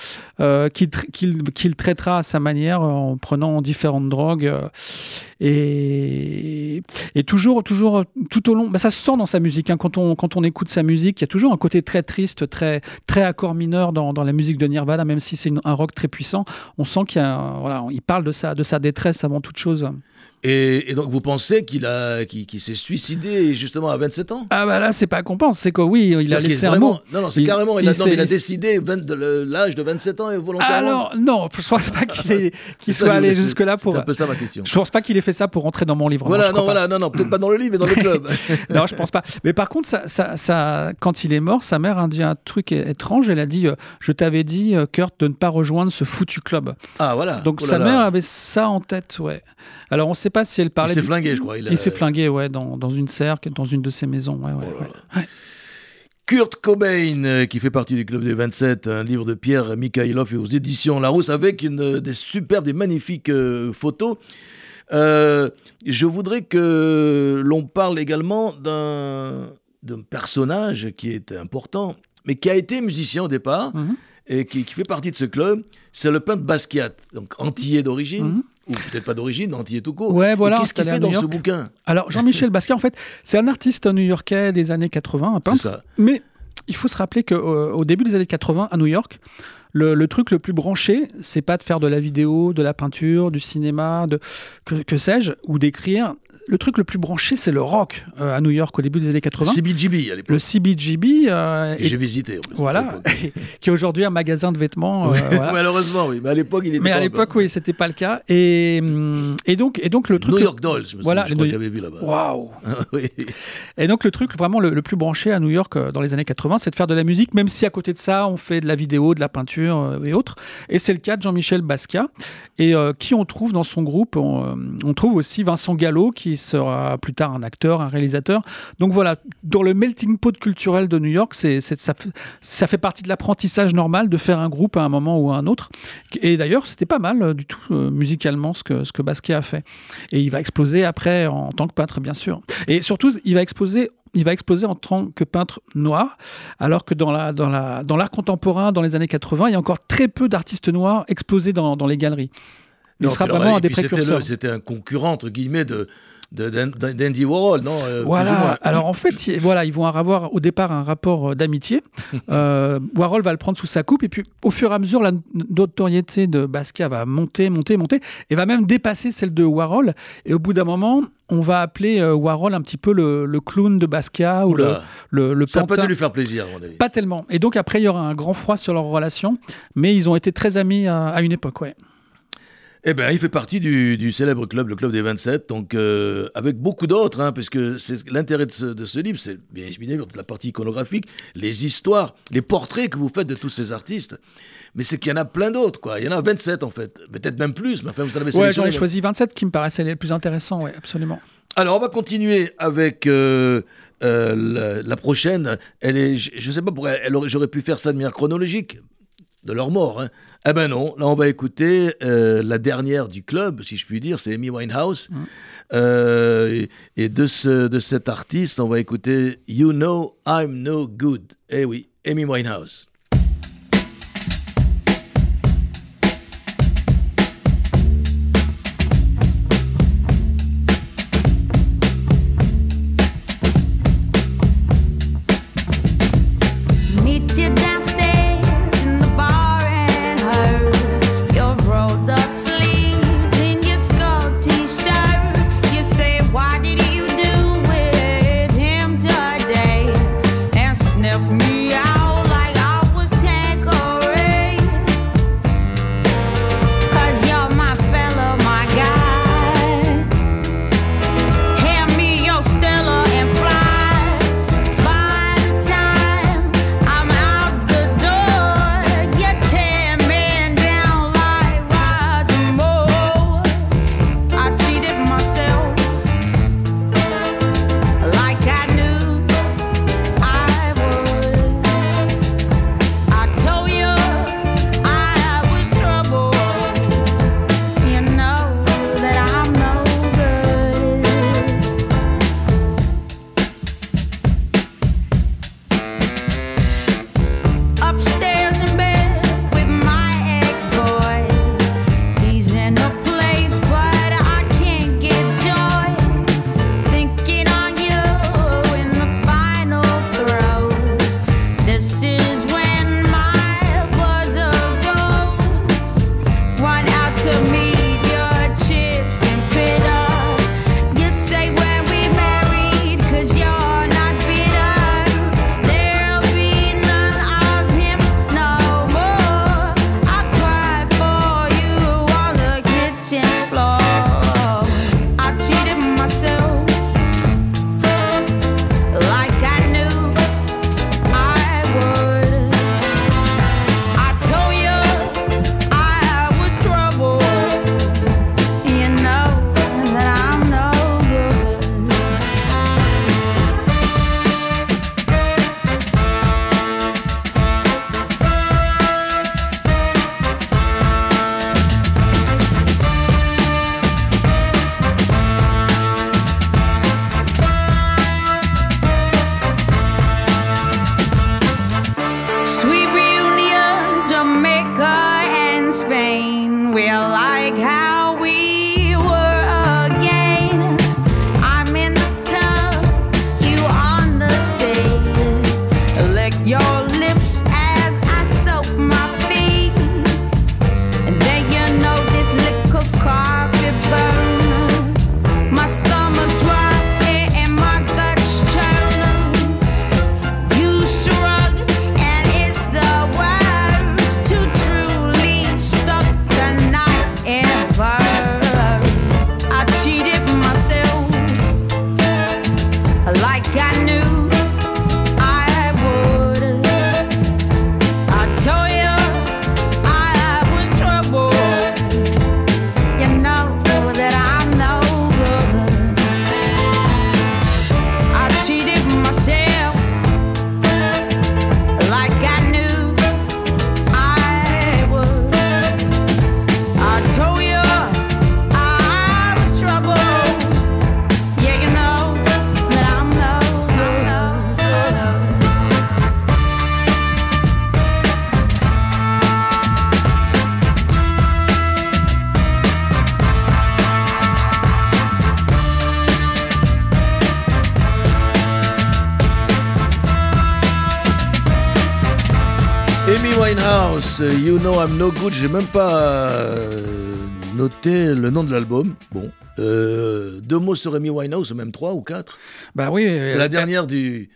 qu'il traitera à sa manière en prenant différentes drogues. Et, toujours, toujours, tout au long, bah ça se sent dans sa musique. Hein. Quand, on, écoute sa musique, il y a toujours un côté très triste, très, très accord mineur dans, la musique de Nirvana, même si c'est un rock très puissant. On sent qu'il parle de de sa détresse avant toute chose. Et, donc vous pensez qu'il a, qu'il, s'est suicidé justement à 27 ans? Ah bah là c'est pas qu'on pense, c'est que oui, il a laissé un mot. Non non, c'est carrément, il, a, non, il a décidé l'âge de 27 ans et volontairement. Alors non, je pense pas qu'il, soit allé jusque là pour. C'est un peu ça ma question. Je pense pas qu'il ait fait ça pour rentrer dans mon livre. Voilà, non, voilà, non, non, peut-être pas dans le livre, mais dans le club. non, je pense pas. Mais par contre, ça, ça, quand il est mort, sa mère a dit un truc étrange. Elle a dit, euh, je t'avais dit, euh, Kurt, de ne pas rejoindre ce foutu club. Ah voilà. Donc oh sa mère avait ça en tête, ouais. Alors on ne sait pas si elle parlait. Il s'est flingué, je crois. Il, s'est flingué, ouais, dans, dans, une serre, dans une de ses maisons. Ouais, ouais, oh Kurt Cobain, euh, qui fait partie du Club des 27, un livre de Pierre Mikhailov et aux éditions Larousse, avec une, euh, des superbes, des magnifiques euh, photos. je voudrais que l'on parle également d'un personnage qui est important, mais qui a été musicien au départ mhm. et qui, qui, fait partie de ce club. C'est le peintre Basquiat, donc antillais d'origine. Mhm ou peut-être pas d'origine, est tout court. Ouais, voilà. Qu'est-ce qu'il fait dans ce bouquin Alors, Jean-Michel Basquiat, en fait, c'est un artiste new-yorkais des années 80, un peintre. Ça. Mais il faut se rappeler qu'au euh, au début des années 80, à New York, le, truc le plus branché, c'est pas de faire de la vidéo, de la peinture, du cinéma, de que, que sais-je, ou d'écrire le truc le plus branché, c'est le rock euh, à New York au début des années 80. Le CBGB à l'époque. Le CBGB. Euh, J'ai visité. En plus, voilà, qui est aujourd'hui un magasin de vêtements. Euh, malheureusement, oui. Mais à l'époque, il était. Mais à l'époque, oui, c'était pas le cas. Et, et donc, et donc le truc. New York Dolls. Je me voilà, je crois que j'avais vu là-bas. Waouh. Et donc le truc vraiment le, plus branché à New York dans les années 80, c'est de faire de la musique, même si à côté de ça, on fait de la vidéo, de la peinture et autres. Et c'est le cas de Jean-Michel Basquiat. Et qui on trouve dans son groupe on, on trouve aussi Vincent Gallo, qui sera plus tard un acteur, un réalisateur. Donc voilà, dans le melting pot culturel de New York, c'est, ça, ça, fait partie de l'apprentissage normal de faire un groupe à un moment ou à un autre. Et d'ailleurs, c'était pas mal euh, du tout euh, musicalement ce que, ce que Basquiat a fait. Et il va exploser après en tant que peintre, bien sûr. Et surtout, il va exploser il va exploser en tant que peintre noir, alors que dans l'art la, dans l'art contemporain, dans les années 80, il y a encore très peu d'artistes noirs exposés dans, dans les galeries. Il sera vraiment un des précurseurs. C'était un concurrent, entre guillemets, de, d'Andy Warhol, non euh, Voilà. Alors en fait, voilà, ils vont avoir au départ un rapport euh, d'amitié. euh, Warhol va le prendre sous sa coupe et puis au fur et à mesure, la notoriété de Basquiat va monter, monter, monter et va même dépasser celle de Warhol. Et au bout d'un moment, on va appeler euh, Warhol un petit peu le, clown de Basquiat ou le, le, le Ça peut lui faire plaisir, à mon avis. Pas tellement. Et donc après, il y aura un grand froid sur leur relation, mais ils ont été très amis à, à une époque, ouais. Eh bien, il fait partie du, célèbre club, le club des 27, donc euh, avec beaucoup d'autres, hein, parce que l'intérêt de ce, livre, c'est bien évidemment la partie iconographique, les histoires, les portraits que vous faites de tous ces artistes. Mais c'est qu'il y en a plein d'autres, quoi. Il y en a 27 en fait, peut-être même plus, mais enfin vous en avez Ouais, j'en ai choisi 27 qui me paraissaient les plus intéressants, oui, absolument. Alors, on va continuer avec euh, euh, la, prochaine. Elle est, je ne sais pas pourquoi, j'aurais pu faire ça de manière chronologique, de leur mort. Hein. Eh ben non, là on va écouter euh, la dernière du club, si je puis dire, c'est Amy Winehouse. Mm. Euh, et, de, ce, de cet artiste, on va écouter You Know I'm No Good. Eh oui, Amy Winehouse. You Know I'm No Good, j'ai même pas euh, noté le nom de l'album. Bon, euh, deux mots sur Amy Winehouse, même trois ou quatre. Bah oui. C'est la dernière du,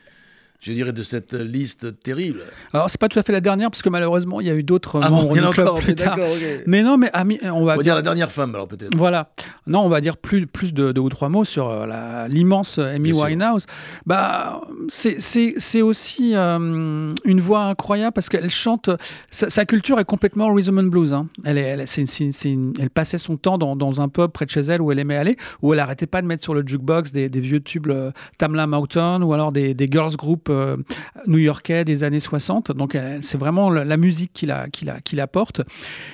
je dirais, de cette liste terrible. Alors, c'est pas tout à fait la dernière, parce que malheureusement, il y a eu d'autres ah membres du club plus tard. Mais non, mais on va, dire, la dernière femme, alors peut-être. Voilà. Non, on va dire plus, plus de deux ou trois mots sur euh, l'immense Amy Winehouse. Bah, c'est aussi euh, une voix incroyable parce qu'elle chante. Sa, culture est complètement rhythm and blues. Hein. Elle, elle, elle, passait son temps dans, dans, un pub près de chez elle où elle aimait aller, où elle arrêtait pas de mettre sur le jukebox des, vieux tubes euh, Tamla Mountain ou alors des, des girls group euh, new-yorkais des années 60. Donc c'est vraiment la musique qui la, qui, la, qui la porte.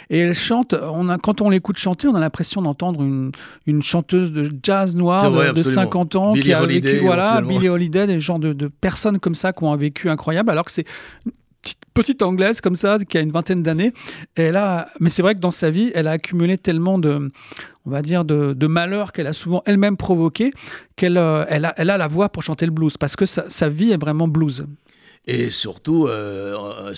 Et elle chante, on a, quand on l'écoute chanter, on a l'impression d'entendre une, une, chanteuse de jazz noir de, 50 ans qui a vécu, voilà, Billie Holiday, des gens de, de personnes comme ça qui ont un vécu incroyable, alors que c'est petite anglaise comme ça qui a une vingtaine d'années. Elle a mais c'est vrai que dans sa vie elle a accumulé tellement de on va dire de, de malheurs qu'elle a souvent elle-même provoqué qu'elle euh, elle a, elle a la voix pour chanter le blues parce que sa vie est vraiment blues et surtout, euh,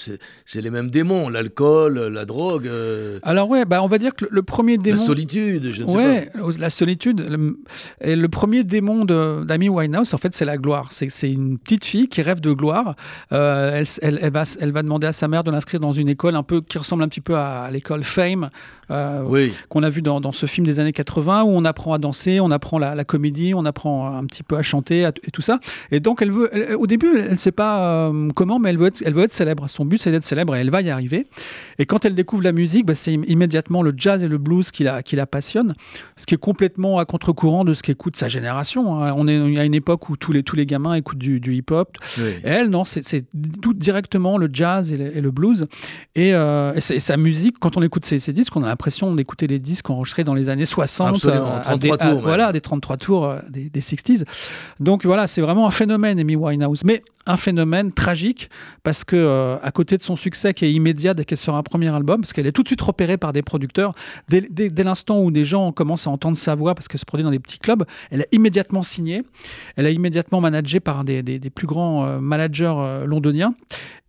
c'est les mêmes démons, l'alcool, la drogue. Euh, Alors ouais, bah on va dire que le, premier démon... La solitude, je ne sais pas. la solitude. Le, et le premier démon d'Amy Winehouse, en fait, c'est la gloire. C'est une petite fille qui rêve de gloire. Euh, elle, elle, elle, va, elle va demander à sa mère de l'inscrire dans une école un peu qui ressemble un petit peu à, l'école Fame, qu'on a vu dans, dans, ce film des années 80, où on apprend à danser, on apprend la, comédie, on apprend un petit peu à chanter et tout ça. Et donc, elle veut... au début, elle ne sait pas euh, comment, mais elle veut, être, elle veut être célèbre. Son but, c'est d'être célèbre et elle va y arriver. Et quand elle découvre la musique, bah, c'est immédiatement le jazz et le blues qui la, qui la passionne, ce qui est complètement à contre-courant de ce qu'écoute sa génération. Hein. On est à une époque où tous les, tous les gamins écoutent du, hip-hop. Elle, non, c'est tout directement le jazz et le, blues. Et, euh, sa musique, quand on écoute ses, disques, on a l'impression d'écouter les disques enregistrés dans les années 60. à, des, tours, voilà, des 33 tours euh, des, des 60s. Donc voilà, c'est vraiment un phénomène, Amy Winehouse. Mais un phénomène tragique parce que euh, à côté de son succès qui est immédiat dès qu'elle sort un premier album, parce qu'elle est tout de suite repérée par des producteurs, dès, l'instant où des gens commencent à entendre sa voix parce qu'elle se produit dans des petits clubs, elle est immédiatement signée, elle est immédiatement managée par des, plus grands euh, managers euh, londoniens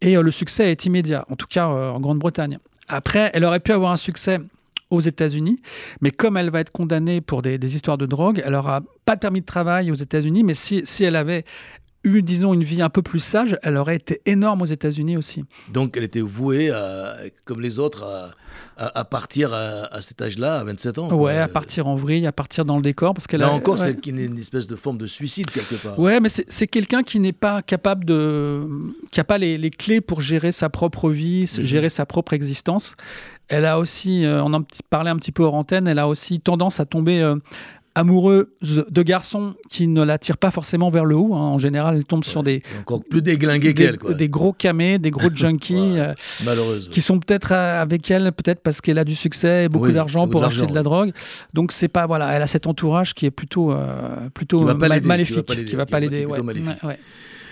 et le succès est immédiat, en tout cas en Grande-Bretagne. Après, elle aurait pu avoir un succès aux États-Unis, mais comme elle va être condamnée pour des, histoires de drogue, elle n'aura pas de permis de travail aux États-Unis, mais si, si elle avait eu, disons, une vie un peu plus sage, elle aurait été énorme aux États-Unis aussi. Donc elle était vouée, comme les autres, à, à partir à, cet âge-là, à 27 ans. Ouais, à partir en vrille, à partir dans le décor. Parce qu'elle Là encore, c'est une, espèce de forme de suicide quelque part. Ouais, mais c'est quelqu'un qui n'est pas capable de. qui n'a pas les, les, clés pour gérer sa propre vie, mhm. gérer sa propre existence. Elle a aussi, euh, on en parlait un petit peu hors antenne, elle a aussi tendance à tomber euh, amoureuse de garçons qui ne la tirent pas forcément vers le haut. Hein. En général, elle tombe sur des encore plus déglingués qu'elle, des gros camés, des gros junkies, euh, qui sont peut-être euh, avec elle, peut-être parce qu'elle a du succès et beaucoup d'argent pour acheter de la drogue. Donc c'est pas voilà, elle a cet entourage qui est plutôt euh, plutôt maléfique, qui va pas l'aider,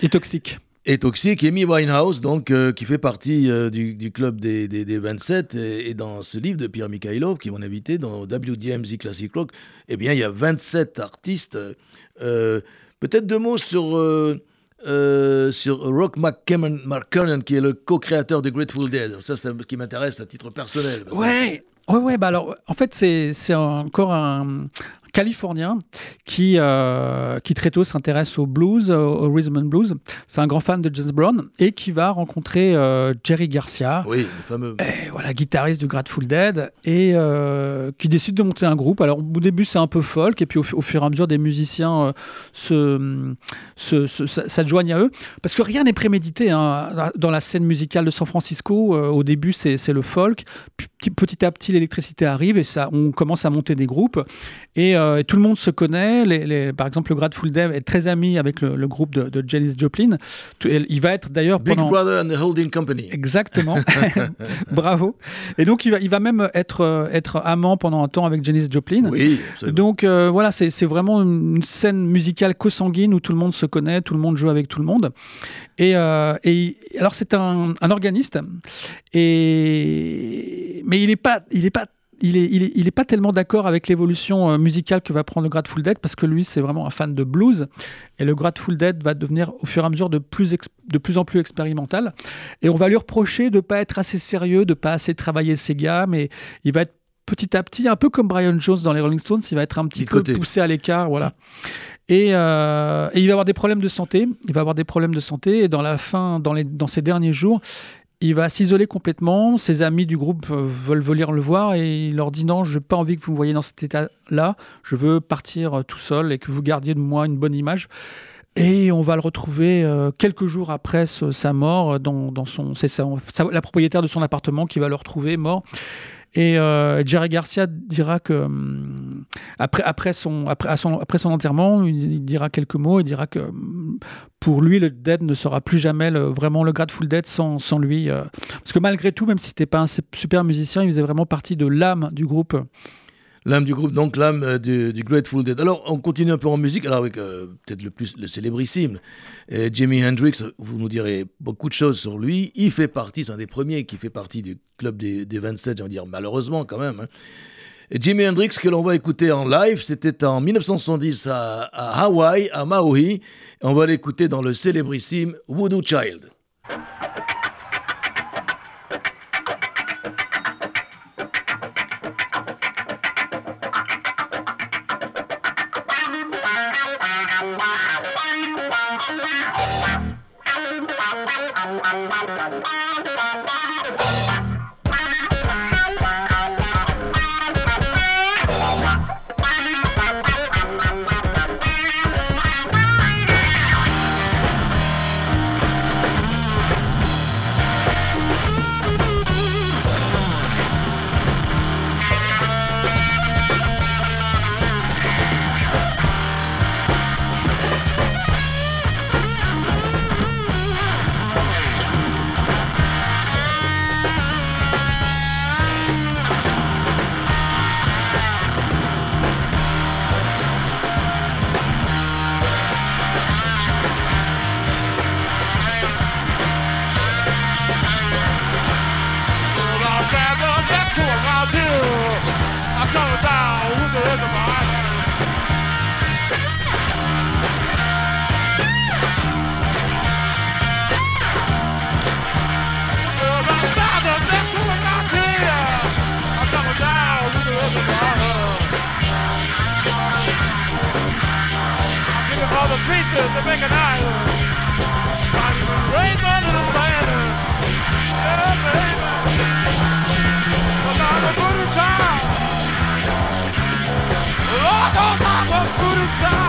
et toxique et toxique. Amy Winehouse, donc, euh, qui fait partie euh, du, club des, des, 27, et, dans ce livre de Pierre Mikhailov, qui est mon invité dans WDMZ Classic Rock, eh bien, il y a 27 artistes. Euh, peut-être deux mots sur, sur Rock McKernan, qui est le co-créateur de Grateful Dead. Ça, c'est ce qui m'intéresse à titre personnel. Ouais, Ouais, ouais, bah alors, en fait, c'est encore un, californien qui, euh, qui très tôt s'intéresse au blues, au, rhythm and blues. C'est un grand fan de James Brown et qui va rencontrer euh, Jerry Garcia, oui, le fameux. voilà, guitariste du Grateful Dead, et euh, qui décide de monter un groupe. Alors au début c'est un peu folk, et puis au, fur et à mesure des musiciens se, se, s'adjoignent à eux, parce que rien n'est prémédité hein. dans la scène musicale de San Francisco. au début c'est, le folk, puis petit à petit l'électricité arrive et ça, on commence à monter des groupes. Et euh, et tout le monde se connaît. Les, par exemple, le Grateful Dead est très ami avec le, groupe de, de, Janis Joplin. Il va être d'ailleurs Big Brother and the Holding Company. Exactement. Bravo. Et donc il va, il va même être, euh, être amant pendant un temps avec Janis Joplin. Oui. Donc euh, voilà, c'est vraiment une scène musicale co-sanguine où tout le monde se connaît, tout le monde joue avec tout le monde. Et, et alors c'est un, un, organiste. Et mais il n'est pas, il est pas il est, il est, il est pas tellement d'accord avec l'évolution musicale que va prendre le Grateful Dead parce que lui, c'est vraiment un fan de blues et le Grateful Dead va devenir au fur et à mesure de plus, de plus en plus expérimental. Et on va lui reprocher de pas être assez sérieux, de pas assez travailler ses gammes et il va être petit à petit, un peu comme Brian Jones dans les Rolling Stones, il va être un petit peu poussé à l'écart, voilà. Euh, et, il va avoir des problèmes de santé. Il va avoir des problèmes de santé. Et dans la fin, dans, les, dans ces derniers jours, il va s'isoler complètement. Ses amis du groupe euh, veulent venir le voir et il leur dit non, je n'ai pas envie que vous me voyez dans cet état-là. Je veux partir euh, tout seul et que vous gardiez de moi une bonne image. Et on va le retrouver quelques jours après sa mort dans, dans son, c'est la propriétaire de son appartement qui va le retrouver mort. Et euh, Jerry Garcia dira que hum, après, après, son, après, son, après son enterrement, il, dira quelques mots. Il dira que hum, pour lui, le Dead ne sera plus jamais vraiment le Grateful Dead sans, sans lui. Euh. parce que malgré tout, même si c'était pas un super musicien, il faisait vraiment partie de l'âme du groupe. L'âme du groupe, donc l'âme euh, du, Grateful Dead. Alors, on continue un peu en musique, alors avec euh, peut-être le plus le célébrissime, euh, Jimi Hendrix, vous nous direz beaucoup de choses sur lui. Il fait partie, c'est un des premiers qui fait partie du club des, des 27, j'ai envie dire, malheureusement quand même. Hein. Jimi Hendrix, que l'on va écouter en live, c'était en 1970 à, à Hawaï, à Maui. On va l'écouter dans le célébrissime Voodoo Child. goodbye.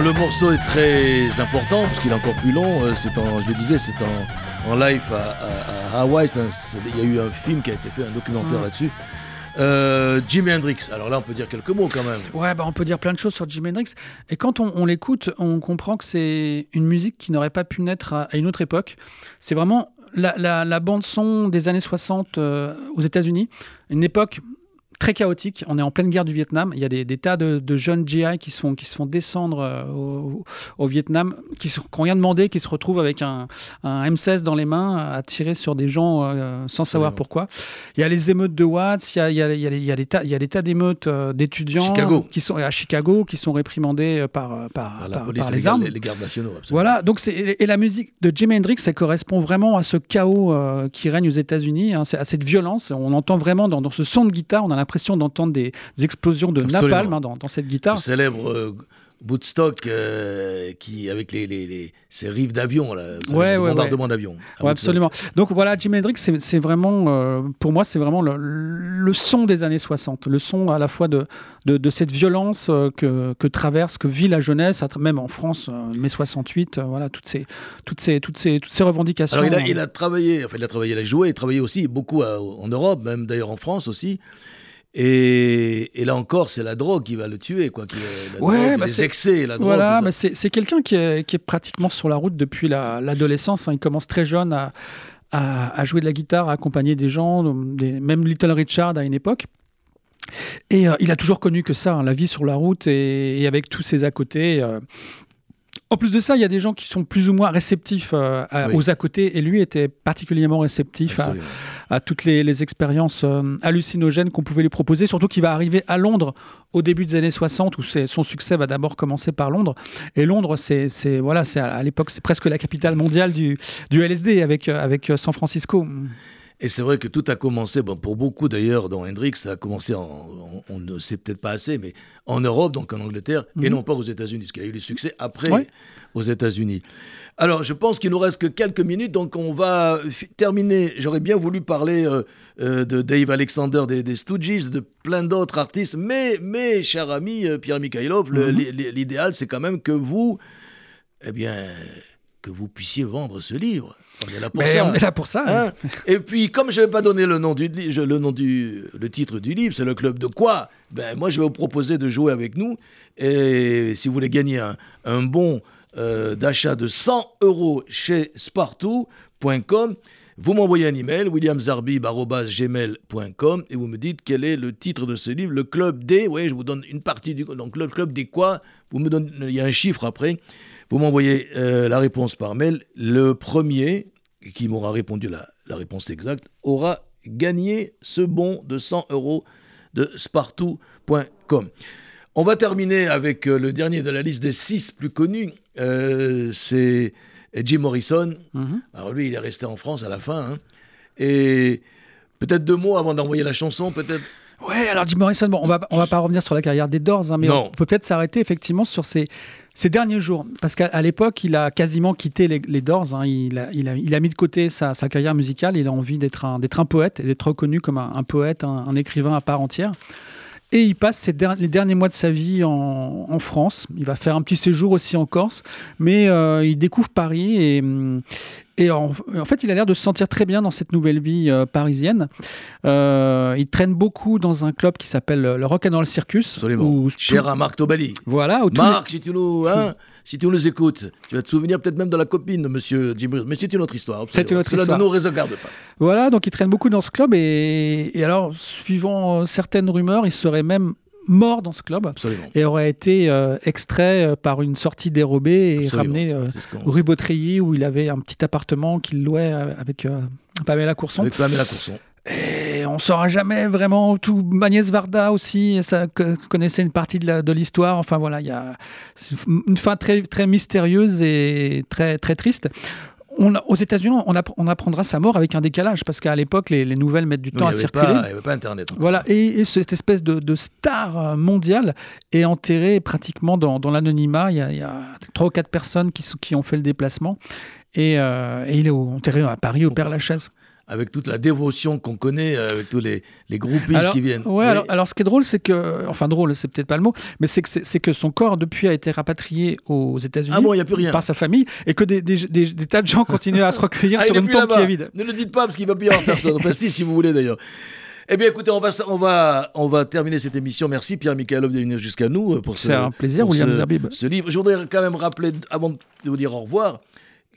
Le morceau est très important parce qu'il est encore plus long. Euh, c'est en, je le disais, c'est en, live à, Hawaï. Il y a eu un film qui a été fait, un documentaire là-dessus. Euh, Jimi Hendrix. Alors là, on peut dire quelques mots quand même. Ouais, bah on peut dire plein de choses sur Jimi Hendrix. Et quand on, l'écoute, on comprend que c'est une musique qui n'aurait pas pu naître à, une autre époque. C'est vraiment la, bande son des années 60 euh, aux États-Unis, une époque très chaotique. On est en pleine guerre du Vietnam. Il y a des, tas de, jeunes GI qui se font, qui se font descendre euh, au, Vietnam, qui n'ont rien demandé, qui se retrouvent avec un, M16 dans les mains à tirer sur des gens euh, sans savoir pourquoi. Il y a les émeutes de Watts, il y a, il y a, il y a, des tas, il y a des tas d'émeutes euh, d'étudiants qui sont à Chicago qui sont réprimandés par, par, par, les, armes. Les, gardes nationaux. Voilà. Donc et la musique de Jimi Hendrix, ça correspond vraiment à ce chaos qui règne aux États-Unis, hein, à cette violence. On entend vraiment dans, dans ce son de guitare, on a l'impression d'entendre des, explosions de napalm hein, dans, cette guitare. Le célèbre euh, Woodstock euh, qui avec les, les, ces rives d'avion là, ouais, ouais, bombardement d'avion. absolument. Donc voilà, Jimi Hendrix, c'est vraiment euh, pour moi c'est vraiment le, son des années 60, le son à la fois de, de, cette violence que, que, traverse, que vit la jeunesse, même en France, mai 68, voilà toutes ces toutes ces toutes ces toutes ces revendications. Alors il a, il a travaillé, enfin il a travaillé, il a joué, il a travaillé aussi beaucoup en Europe, même d'ailleurs en France aussi. Et, là encore, c'est la drogue qui va le tuer, quoi. ouais, bah les excès, la drogue. Voilà, mais c'est quelqu'un qui, qui, est pratiquement sur la route depuis l'adolescence. Hein. Il commence très jeune à, à, jouer de la guitare, à accompagner des gens, des, même Little Richard à une époque. Et euh, il a toujours connu que ça, hein, la vie sur la route et, avec tous ses à côté. Euh, en plus de ça, il y a des gens qui sont plus ou moins réceptifs euh, aux à côté, et lui était particulièrement réceptif à, toutes les, expériences euh, hallucinogènes qu'on pouvait lui proposer, surtout qu'il va arriver à Londres au début des années 60, où son succès va d'abord commencer par Londres. Et Londres, c'est voilà, à, l'époque, c'est presque la capitale mondiale du, du LSD avec, avec San Francisco. Et c'est vrai que tout a commencé, bon, pour beaucoup d'ailleurs, dans Hendrix, ça a commencé, en, on, ne sait peut-être pas assez, mais en Europe, donc en Angleterre, et mhm. non pas aux États-Unis, parce qu'il a eu du succès après aux États-Unis. Alors, je pense qu'il nous reste que quelques minutes, donc on va terminer. J'aurais bien voulu parler euh, euh, de Dave Alexander des, des, Stooges, de plein d'autres artistes, mais, mais, cher ami euh, Pierre Mikhailov, mhm. l'idéal, c'est quand même que vous, eh bien, que vous puissiez vendre ce livre. On est là pour ça. On est là pour ça. Hein. Et puis, comme je ne vais pas donner le nom du, le nom du le titre du livre, c'est le club de quoi? Ben moi, je vais vous proposer de jouer avec nous. Et si vous voulez gagner un, bon euh, d'achat de 100 euros chez Spartou.com, vous m'envoyez un email, williamzarbib.gmail.com, et vous me dites quel est le titre de ce livre, le club des, oui, je vous donne une partie du, donc le club des quoi, vous me donnez, il y a un chiffre après, vous m'envoyez euh, la réponse par mail. Le premier qui m'aura répondu la, la, réponse exacte aura gagné ce bon de 100 euros de spartou.com. On va terminer avec euh, le dernier de la liste des six plus connus. Euh, c'est Jim Morrison. Mhm. Alors lui, il est resté en France à la fin. Hein. Et peut-être deux mots avant d'envoyer la chanson, peut-être? Ouais, alors Jim Morrison, bon, on va, on va pas revenir sur la carrière des Doors, hein, mais on peut peut-être s'arrêter effectivement sur ces, ces derniers jours, parce qu'à l'époque, il a quasiment quitté les, les Doors, hein. il, a, il, a, il, a, mis de côté sa, sa, carrière musicale, il a envie d'être un, un poète et d'être reconnu comme un, poète, un, écrivain à part entière. Et il passe les derniers mois de sa vie en, en, France. Il va faire un petit séjour aussi en Corse, mais euh, il découvre Paris et, et en, fait, il a l'air de se sentir très bien dans cette nouvelle vie euh, parisienne. Euh, il traîne beaucoup dans un club qui s'appelle le Rock and Roll Circus. Absolument. Cher à Marc Tobali. Voilà. Marc, si tu nous... Hein, si tu nous écoutes, tu vas te souvenir peut-être même de la copine de Monsieur Jim mais c'est une autre histoire. C'est une autre Cela histoire. ne nous regarde pas. Voilà, donc il traîne beaucoup dans ce club et, et alors, suivant certaines rumeurs, il serait même mort dans ce club et aurait été euh, extrait euh, par une sortie dérobée et ramené euh, rue Beautreilly où il avait un petit appartement qu'il louait avec Pamela Courson. Avec Pamela Courson. Et on saura jamais vraiment tout. Agnès Varda aussi, ça connaissait une partie de l'histoire. Enfin voilà, il y a une fin très très mystérieuse et très très triste aux États-Unis, on, apprendra sa mort avec un décalage, parce qu'à l'époque, les, nouvelles mettent du temps à circuler. il n'y avait pas Internet. Voilà, et, cette espèce de, star euh, mondiale est enterrée pratiquement dans, l'anonymat. Il, y a trois ou quatre personnes qui, qui ont fait le déplacement, et, euh, il est enterré à Paris, au Père Lachaise avec toute la dévotion qu'on connaît, euh, avec tous les, les groupistes qui viennent. Ouais, Alors, alors, ce qui est drôle, c'est que, enfin drôle, c'est peut-être pas le mot, mais c'est que, c'est que son corps depuis a été rapatrié aux États-Unis ah par sa famille et que des, des, des, tas de gens continuent à se recueillir ah, sur une tombe qui est vide. Ne le dites pas parce qu'il va plus y avoir personne. Enfin, si, si vous voulez d'ailleurs. Eh bien, écoutez, on va, on va, on va terminer cette émission. Merci Pierre Mikhailov de venir jusqu'à nous euh, pour ce. C'est un plaisir, William Zabib. Ce livre. Je voudrais quand même rappeler, avant de vous dire au revoir,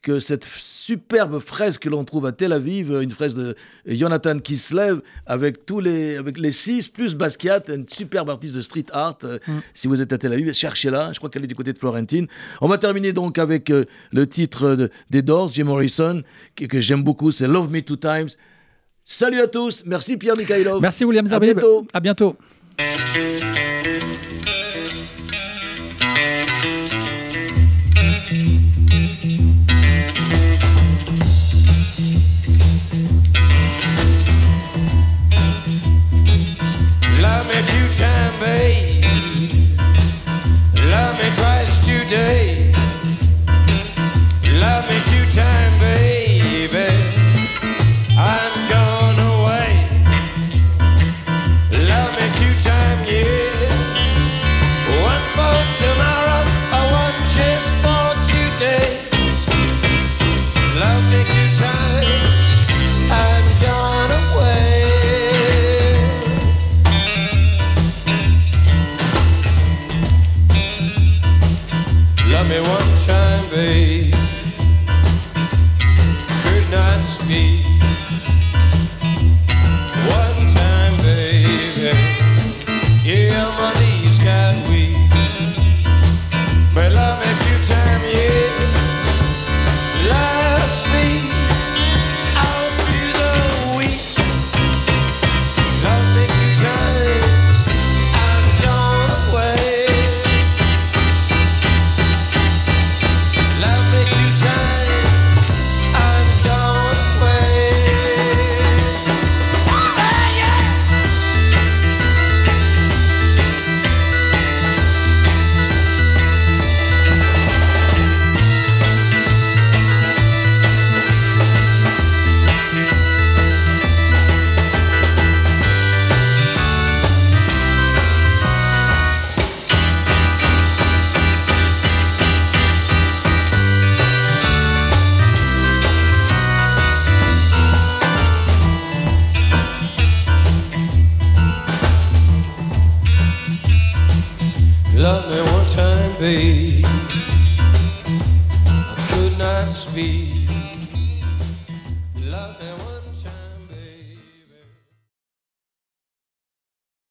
que cette superbe fresque que l'on trouve à Tel Aviv, une fresque de Jonathan Kislev, avec tous les, avec les six, plus Basquiat, une superbe artiste de street art. Euh, mm. Si vous êtes à Tel Aviv, cherchez-la. Je crois qu'elle est du côté de Florentine. On va terminer donc avec euh, le titre des Doors, Jim Morrison, que, que j'aime beaucoup, c'est Love Me Two Times. Salut à tous. Merci Pierre Mikhailov. Merci William Zabib. À bientôt. À bientôt.